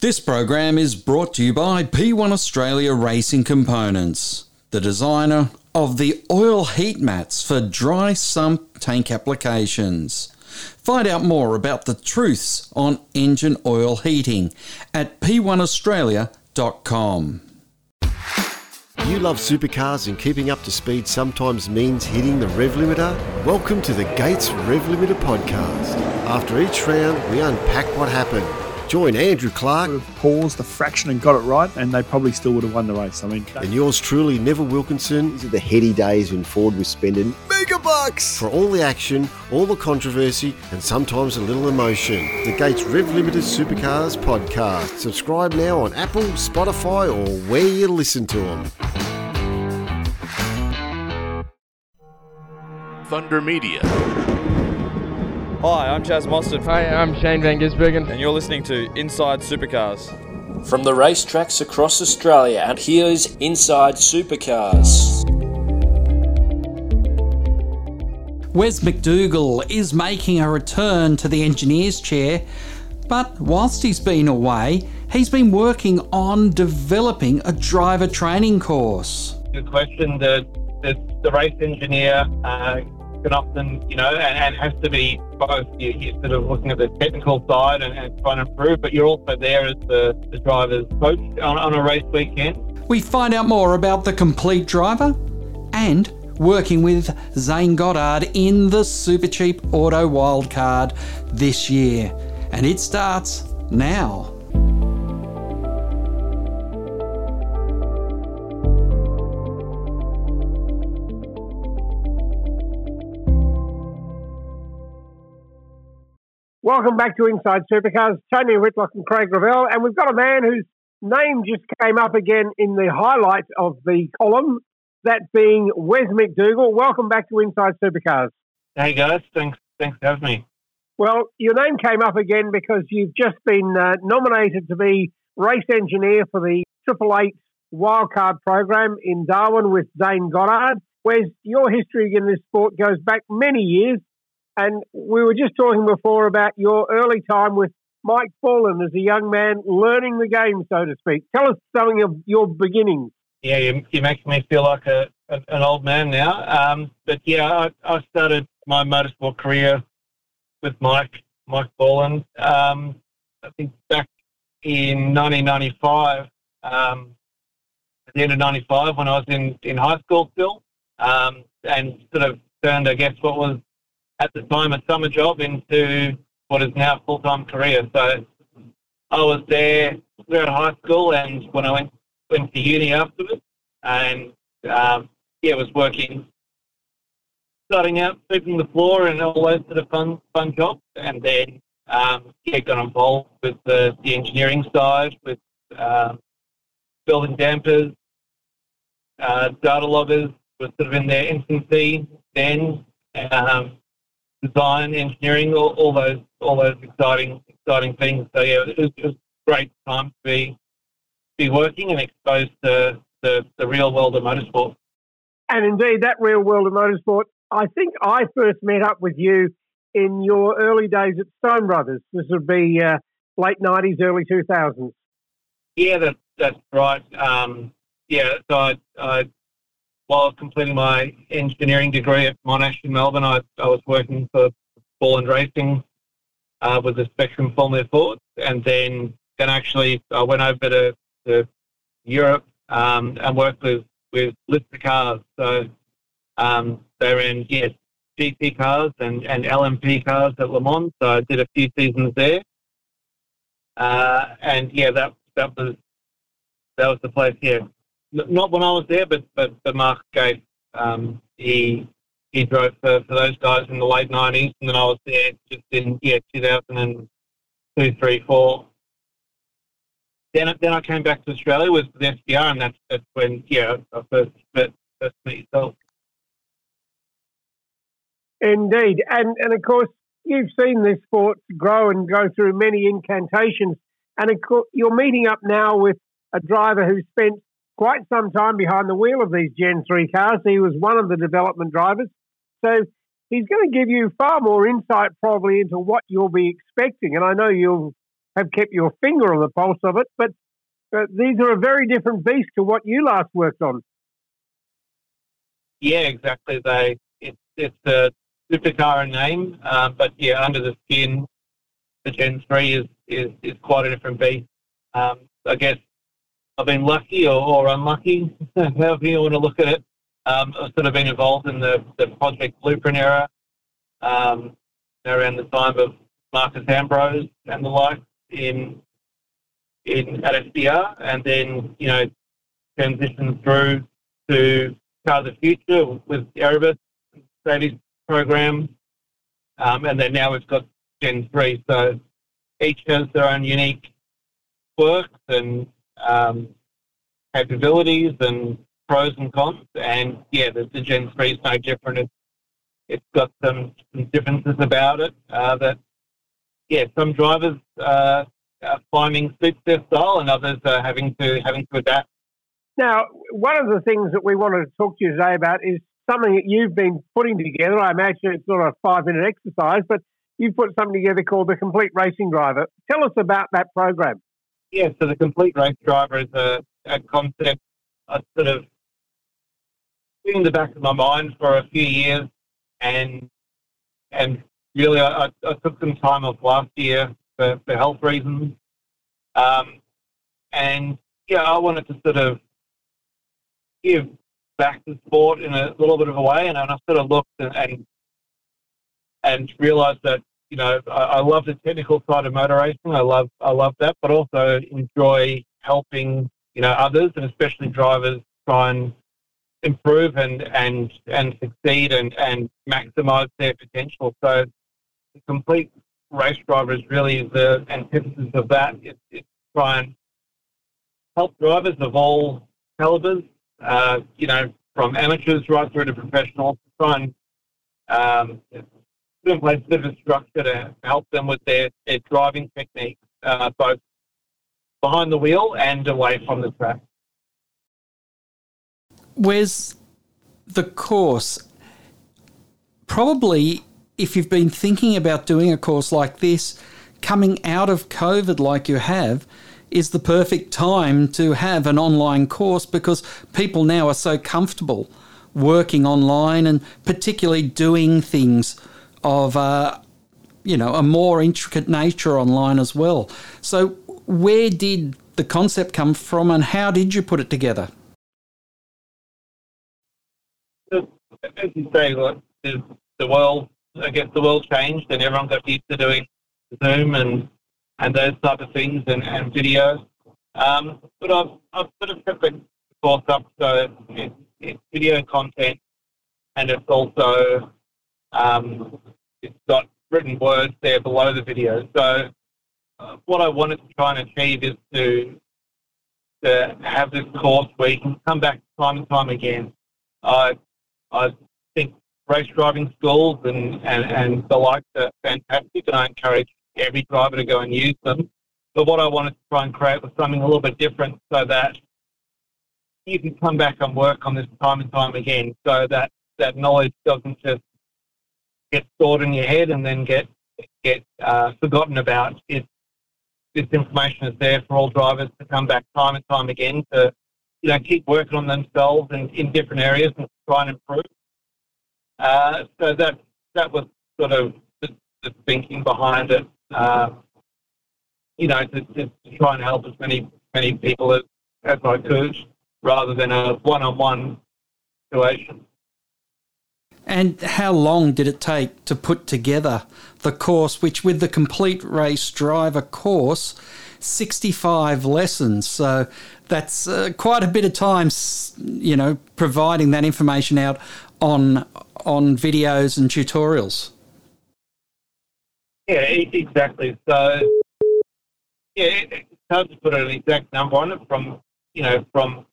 This program is brought to you by P1 Australia Racing Components, the designer of the oil heat mats for dry sump tank applications. Find out more about the truths on engine oil heating at p1australia.com. You love supercars and keeping up to speed sometimes means hitting the rev limiter? Welcome to the Gates Rev Limiter podcast. After each round, we unpack what happened Join Andrew Clark. Would have paused a fraction and got it right, and they probably still would have won the race. I mean, and yours truly, Neville Wilkinson. These are the heady days when Ford was spending mega bucks for all the action, all the controversy, and sometimes a little emotion. The Gates Rev Limited Supercars podcast. Subscribe now on Apple, Spotify, or where you listen to them. Thunder Media. Hi, I'm Chaz Mostert. Hi, I'm Shane Van Gisbergen. And you're listening to Inside Supercars. From the racetracks across Australia, and here's Inside Supercars. Wes McDougall is making a return to the engineer's chair, but whilst he's been away, he's been working on developing a driver training course. Good question. The, the, the race engineer uh, can often, you know, and, and has to be both. You, you're sort of looking at the technical side and, and trying to improve, but you're also there as the, the driver's coach on, on a race weekend. We find out more about the complete driver and working with Zane Goddard in the Super Cheap Auto Wildcard this year. And it starts now. Welcome back to Inside Supercars. Tony Whitlock and Craig Gravel. And we've got a man whose name just came up again in the highlights of the column, that being Wes McDougall. Welcome back to Inside Supercars. Hey, guys. Thanks, thanks for having me. Well, your name came up again because you've just been uh, nominated to be race engineer for the Triple Eight Wildcard program in Darwin with Zane Goddard. Whereas your history in this sport goes back many years. And we were just talking before about your early time with Mike Borland as a young man learning the game, so to speak. Tell us something of your beginnings. Yeah, you, you make me feel like a, a, an old man now. Um, but yeah, I, I, started my motorsport career with Mike Mike Bullen. Um, I think back in 1995, um, at the end of 95, when I was in, in high school still, um, and sort of turned, I guess, what was at the time a summer job into what is now a full time career. So I was there throughout high school and when I went went to uni afterwards, and um, yeah, was working, starting out sweeping the floor and all those sort of fun fun jobs, and then um, yeah, got involved with the, the engineering side, with um, building dampers, uh, data loggers was sort of in their infancy then. Um, design, engineering, all, all those all those exciting exciting things. So yeah, it was, it was a great time to be be working and exposed to the, the real world of motorsport. And indeed, that real world of motorsport, I think I first met up with you in your early days at Stone Brothers. This would be uh, late 90s, early 2000s. Yeah, that, that's right. Um, yeah, so I, I while completing my engineering degree at Monash in Melbourne, I, I was working for Borland Racing uh, with the Spectrum Formula Ford, and then then actually I went over to, to Europe um, and worked with with Lister cars. So um, they're in yes GT cars and, and LMP cars at Le Mans. So I did a few seasons there, uh, and yeah, that that was that was the place. Yeah, not when I was there, but but, but Mark Gate, um, he he drove for, for those guys in the late nineties, and then I was there just in yeah two thousand and two, three, four. Then then I came back to Australia with the SBR, and that's that's when yeah I first met first met yourself. Indeed, and and of course you've seen this sport grow and go through many incantations, and of course you're meeting up now with a driver who spent quite some time behind the wheel of these Gen 3 cars. He was one of the development drivers. So he's going to give you far more insight probably into what you'll be expecting. And I know you'll have kept your finger on the pulse of it, but these are a very different beast to what you last worked on. Yeah, exactly. They it's it's a supercar name, um, but yeah, under the skin, the Gen Three is is, is quite a different beast. Um, I guess I've been lucky or, or unlucky, however you want to look at it. Um, I've sort of been involved in the, the Project Blueprint era um, around the time of Marcos Ambrose and the like in in at SBR, and then you know transitioned through to Car of the Future with Erebus, Mercedes program, um, and then now we've got Gen three. So each has their own unique quirks and um, capabilities and pros and cons. And yeah, the, the Gen 3 is no different. It's, it's got some, some differences about it uh, that, yeah, some drivers uh, are finding suits their style and others are having to having to adapt. Now, one of the things that we wanted to talk to you today about is something that you've been putting together. I imagine it's not a five minute exercise, but you've put something together called the Complete Racing Driver. Tell us about that program. Yeah, so the Complete Race Driver is a, a concept I sort of been in the back of my mind for a few years, and and really I, I took some time off last year for, for health reasons, um, and yeah, I wanted to sort of give back to sport in a little bit of a way, and I sort of looked and and, and realised that you know, I, I, love the technical side of motor racing. I love I love that, but also enjoy helping you know others and especially drivers try and improve and and and succeed and and maximize their potential. So the complete race driver is really the antithesis of that. It's, it's try and help drivers of all calibers, uh, you know, from amateurs right through to professionals, try and um, in bit of a structure to help them with their, their driving technique, uh, both behind the wheel and away from the track. Where's the course? Probably, if you've been thinking about doing a course like this, coming out of COVID like you have, is the perfect time to have an online course because people now are so comfortable working online and particularly doing things of uh, you know a more intricate nature online as well. So where did the concept come from, and how did you put it together? As you say, the world, I guess the world changed, and everyone got used to doing Zoom and and those type of things and, and videos. Um, but I've, I've sort of set the course up so it's, it's video content and it's also um, it's got written words there below the video. So uh, what I wanted to try and achieve is to to have this course where you can come back time and time again. I I think race driving schools and, and, and the like are fantastic, and I encourage every driver to go and use them. But what I wanted to try and create was something a little bit different so that you can come back and work on this time and time again so that that knowledge doesn't just get stored in your head and then get get uh, forgotten about. It, this information is there for all drivers to come back time and time again to you know keep working on themselves and in different areas and try and improve. Uh, so that that was sort of the, the thinking behind it. Uh, you know, to, to, try and help as many many people as, as I could, rather than a one-on-one situation. And how long did it take to put together the course, which with the complete race driver course, 65 lessons. So that's uh, quite a bit of time, you know, providing that information out on on videos and tutorials. Yeah, exactly. So yeah, it's hard to put an exact number on it from you know from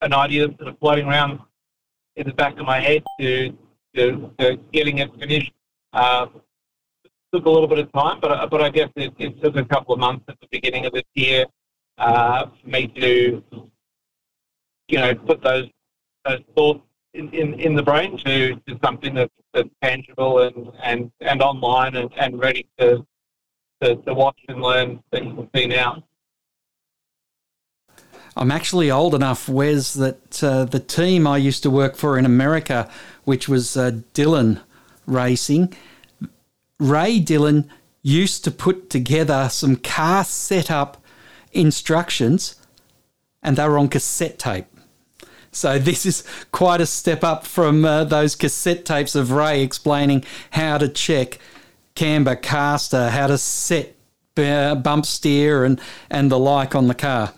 an idea sort of floating around in the back of my head to to, to getting it finished. Uh, took a little bit of time, but but I guess it, it, took a couple of months at the beginning of this year uh, for me to you know put those those thoughts in, in, in the brain to, to something that's, that's tangible and, and, and online and, and ready to to, to watch and learn that you can see now. I'm actually old enough, Wes, that uh, the team I used to work for in America, which was uh, Dillon Racing, Ray Dillon used to put together some car setup instructions, and they were on cassette tape. So this is quite a step up from uh, those cassette tapes of Ray explaining how to check camber caster, how to set uh, bump steer and, and the like on the car.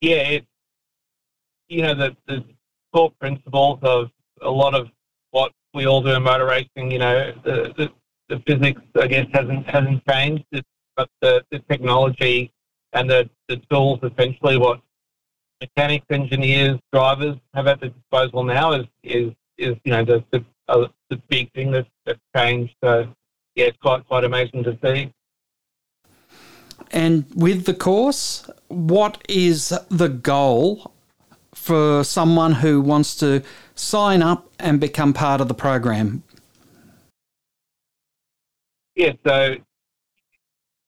Yeah, it, you know, the, the core principles of a lot of what we all do in motor racing, you know, the, the, the physics, I guess, hasn't hasn't changed, but the, the technology and the, the tools, essentially, what mechanics, engineers, drivers have at their disposal now is is is you know the the, uh, the big thing that's, that's changed. So yeah, it's quite quite amazing to see. And with the course, what is the goal for someone who wants to sign up and become part of the program? Yeah, so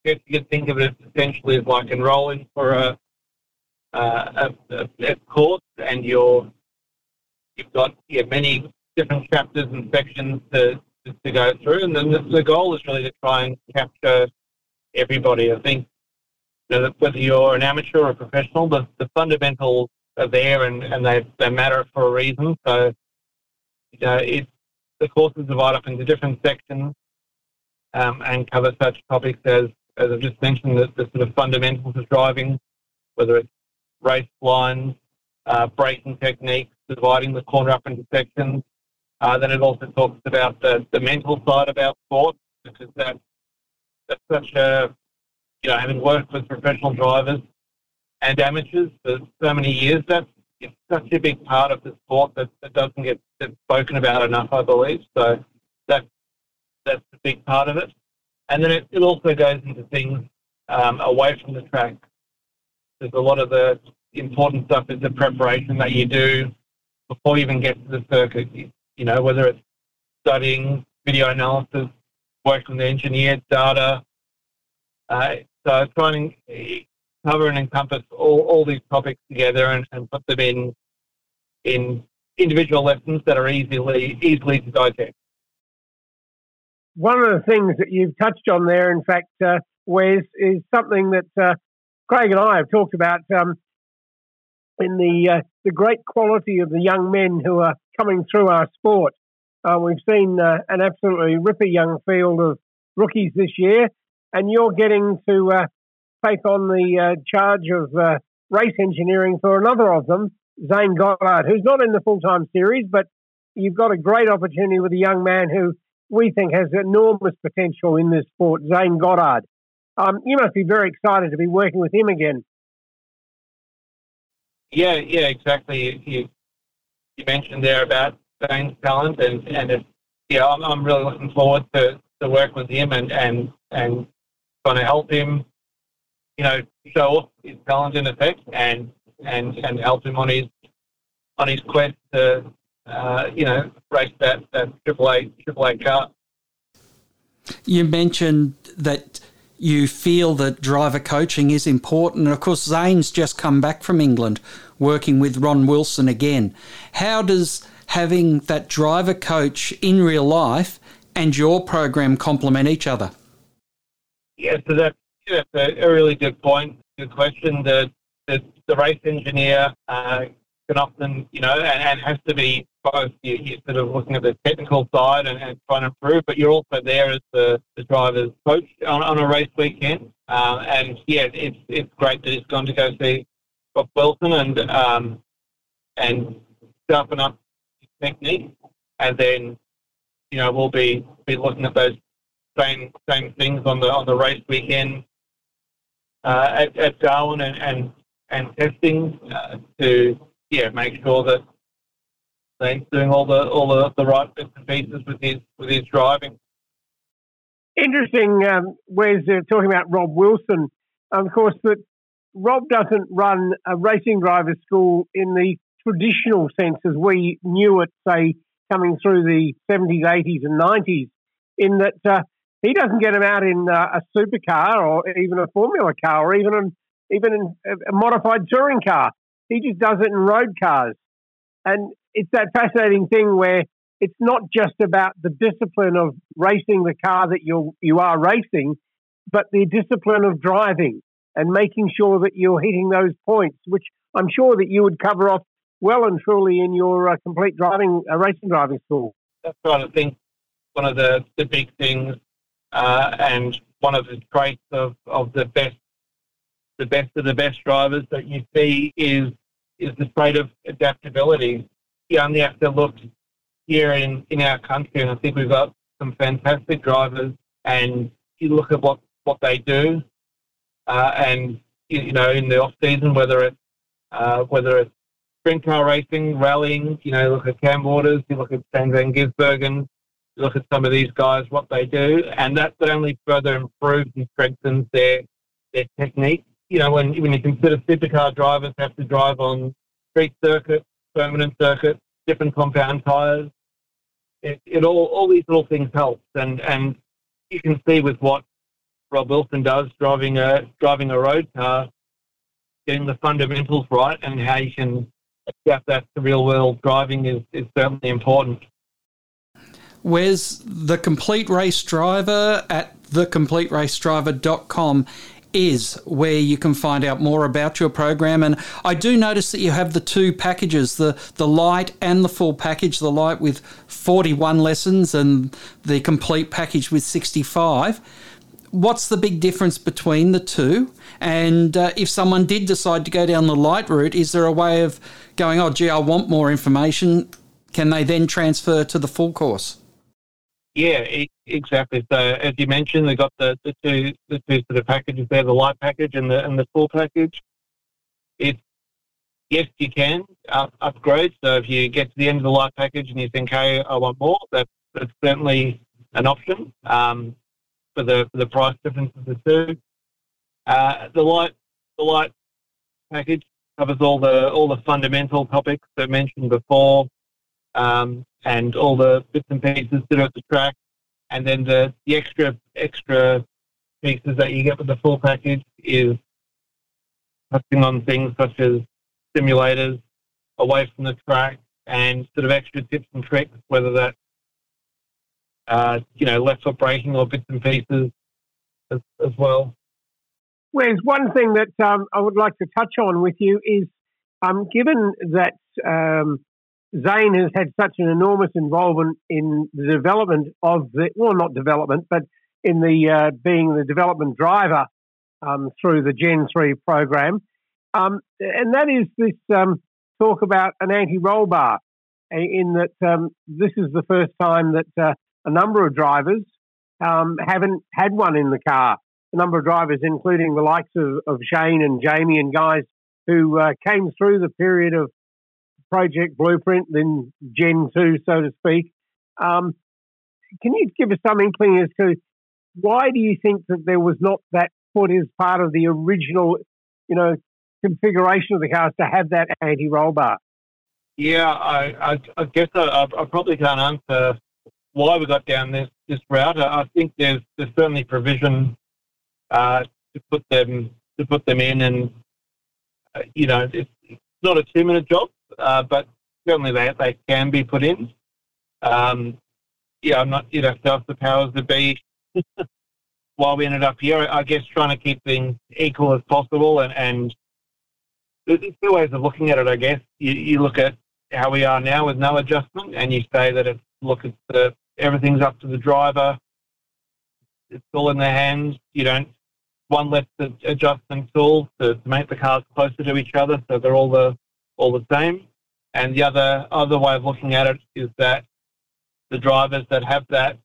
if you can think of it essentially as like enrolling for a uh, a, a, course, and you're you've got yeah, many different chapters and sections to to go through, and then the, the goal is really to try and capture everybody. I think you know, whether you're an amateur or a professional, the, the fundamentals are there and, and they, they matter for a reason. So, you know, it, the courses divide up into different sections um, and cover such topics as, as I've just mentioned, the, the sort of fundamentals of driving, whether it's race lines, uh, braking techniques, dividing the corner up into sections. Uh, then it also talks about the, the mental side our sport because that, that's such a, you know, having worked with professional drivers and amateurs for so many years, that's it's such a big part of the sport that, that doesn't get spoken about enough, I believe. So that, that's a big part of it. And then it, it also goes into things um, away from the track. There's a lot of the important stuff is the preparation that you do before you even get to the circuit. You know, whether it's studying video analysis, working the engineered data. Uh, so trying to cover and encompass all, all these topics together and, and put them in in individual lessons that are easily easily to digest. One of the things that you've touched on there, in fact, uh, Wes, is something that uh, Craig and I have talked about um, in the uh, the great quality of the young men who are coming through our sport. Uh, we've seen uh, an absolutely ripper young field of rookies this year, and you're getting to uh, take on the uh, charge of uh, race engineering for another of them, Zane Goddard, who's not in the full time series, but you've got a great opportunity with a young man who we think has enormous potential in this sport, Zane Goddard. Um, you must be very excited to be working with him again. Yeah, yeah, exactly. You, you mentioned there about talent, and and yeah, I'm, I'm really looking forward to, to work with him and and and trying to help him, you know, show off his talent in effect, and and and help him on his on his quest to uh, you know race that that Triple Eight Triple Eight car. You mentioned that you feel that driver coaching is important. And of course, Zane's just come back from England working with Rob Wilson again. How does having that driver coach in real life and your program complement each other? Yeah, so that, that's a, really good point, good question. The, the, the race engineer uh, can often, you know, and, and has to be both. You, you're sort of looking at the technical side and, and trying to improve, but you're also there as the, the driver's coach on, on a race weekend. Um, and yeah, it's it's great that he's gone to go see Rob Wilson and um, and sharpen up technique, and then you know we'll be be looking at those same same things on the on the race weekend uh, at, at Darwin and and, and testing uh, to yeah, make sure that he's doing all the all the, the right bits and pieces with his with his driving. Interesting. Um, where's uh, talking about Rob Wilson? Of course, that Rob doesn't run a racing driver school in the traditional sense as we knew it, say, coming through the 70s, 80s, and 90s. In that uh, he doesn't get him out in uh, a supercar or even a Formula car or even in, even in a modified touring car. He just does it in road cars. And it's that fascinating thing where it's not just about the discipline of racing the car that you you are racing, but the discipline of driving and making sure that you're hitting those points, which I'm sure that you would cover off well and truly in your uh, complete driving uh, racing driving school. That's right. I think one of the, the big things uh, and one of the traits of, of the best the best of the best drivers that you see is is the trait of adaptability. You only have to look here in, in our country, and I think we've got some fantastic drivers. And you look at what, what they do, uh, and you know, in the off season, whether it's uh, whether it's sprint car racing, rallying, you know, look at Cam Waters, you look at Shane Van Gisbergen, you look at some of these guys, what they do, and that only further improves and strengthens their their technique. You know, when when you consider supercar drivers have to drive on street circuits, permanent circuits, different compound tyres, it, it all all these little things help, and and you can see with what Rob Wilson does driving a driving a road car, getting the fundamentals right, and how you can adapt that to real world driving is, is certainly important. Where's the complete race driver at thecompleteraceDriver.com is where you can find out more about your program. And I do notice that you have the two packages, the, the light and the full package, the light with 41 lessons and the complete package with 65 what's the big difference between the two? And uh, if someone did decide to go down the light route, is there a way of going, oh, gee, I want more information? Can they then transfer to the full course? Yeah, exactly. So as you mentioned, they've got the, the two the two sort of packages there, the light package and the and the full package. It's yes, you can up, upgrade. So if you get to the end of the light package and you think, hey, I want more, that's, that's certainly an option. Um, for the for the price difference of the two. Uh, the light the light package covers all the all the fundamental topics that I mentioned before, um, and all the bits and pieces that are at the track, and then the, the extra extra pieces that you get with the full package is touching on things such as simulators away from the track and sort of extra tips and tricks, whether that's uh, you know, left foot braking or bits and pieces as, as well. Whereas one thing that um, I would like to touch on with you is, um, given that um, Zane has had such an enormous involvement in the development of the, well, not development, but in the uh, being the development driver um, through the Gen 3 program, um, and that is this um, talk about an anti-roll bar, in that this is the first time that uh, a number of drivers um, haven't had one in the car. A number of drivers, including the likes of, of Shane and Jamie and guys who uh, came through the period of Project Blueprint, then Gen 2, so to speak. Um, can you give us some inkling as to why do you think that there was not that put as part of the original, you know, configuration of the cars to have that anti-roll bar? Yeah, I, I, I guess I, I, probably can't answer why we got down this this route. I, think there's there's certainly provision uh, to put them to put them in, and uh, you know it's, not a two minute job, uh, but certainly they they can be put in. Um, yeah, I'm not you know have the powers to be. while we ended up here, I guess trying to keep things equal as possible, and and there's two ways of looking at it. I guess you, you look at how we are now with no adjustment, and you say that it's look at the everything's up to the driver. It's all in their hands. You don't one less adjustment tool to, to make the cars closer to each other, so they're all the all the same. And the other other way of looking at it is that the drivers that have that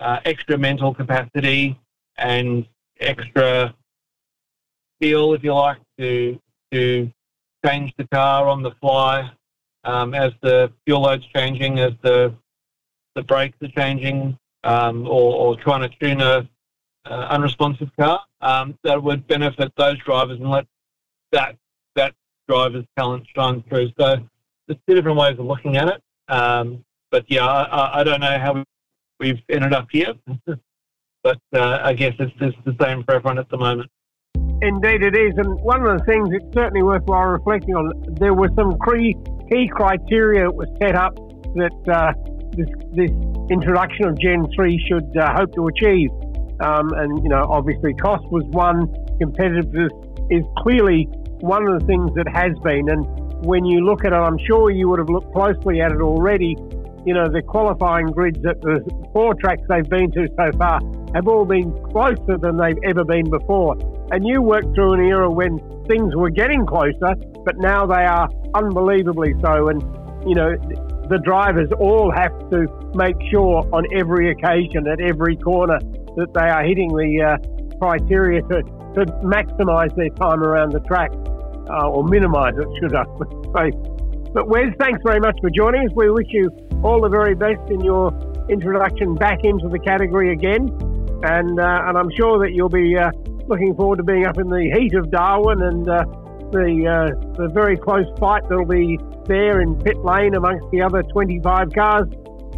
uh, extra mental capacity and extra feel, if you like, to to change the car on the fly um, as the fuel load's changing, as the the brakes are changing um, or, or, trying to tune a uh, unresponsive car, um, that would benefit those drivers and let that that driver's talent shine through. So there's two different ways of looking at it. Um, but yeah, I, I, don't know how we've ended up here, but uh, I guess it's just the same for everyone at the moment. Indeed, it is. And one of the things it's certainly worthwhile reflecting on, there were some key, criteria that was set up that uh, this, this introduction of Gen 3 should uh, hope to achieve. Um, and, you know, obviously cost was one, competitiveness is clearly one of the things that has been. And when you look at it, I'm sure you would have looked closely at it already. You know, the qualifying grids at the four tracks they've been to so far have all been closer than they've ever been before. And you worked through an era when things were getting closer, but now they are unbelievably so. And, you know, the drivers all have to make sure on every occasion, at every corner, that they are hitting the uh, criteria to, to maximise their time around the track, uh, or minimise it, should I say. But Wes, thanks very much for joining us. We wish you all the very best in your introduction back into the category again, and uh, and I'm sure that you'll be uh, looking forward to being up in the heat of Darwin and uh, the uh, the very close fight that'll be there in pit lane amongst the other 25 cars.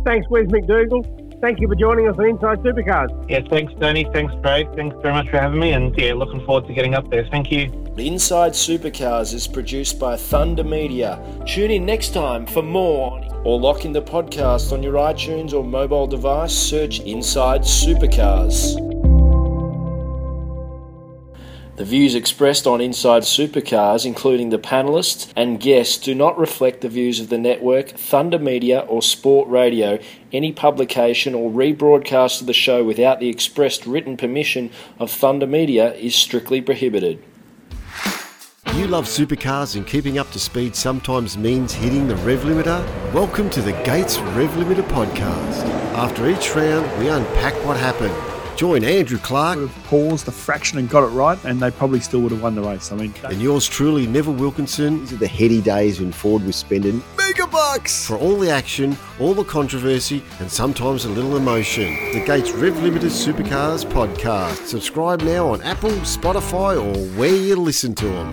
Thanks, Wes McDougall. Thank you for joining us on Inside Supercars. Yeah, thanks, Tony. Thanks, Craig. Thanks very much for having me. And yeah, looking forward to getting up there. Thank you. Inside Supercars is produced by Thunder Media. Tune in next time for more or lock in the podcast on your iTunes or mobile device. Search Inside Supercars. The views expressed on Inside Supercars, including the panelists and guests, do not reflect the views of the network, Thunder Media, or Sport Radio. Any publication or rebroadcast of the show without the expressed written permission of Thunder Media is strictly prohibited. You love supercars and keeping up to speed sometimes means hitting the rev limiter? Welcome to the Gates Rev Limiter podcast. After each round, we unpack what happened. Join Andrew Clark Would have paused a fraction and got it right, and they probably still would have won the race. I mean, and yours truly, Neville Wilkinson, These are the heady days when Ford was spending mega bucks. for all the action, all the controversy, and sometimes a little emotion. The Gates Rev Limited Supercars podcast. Subscribe now on Apple, Spotify, or where you listen to them.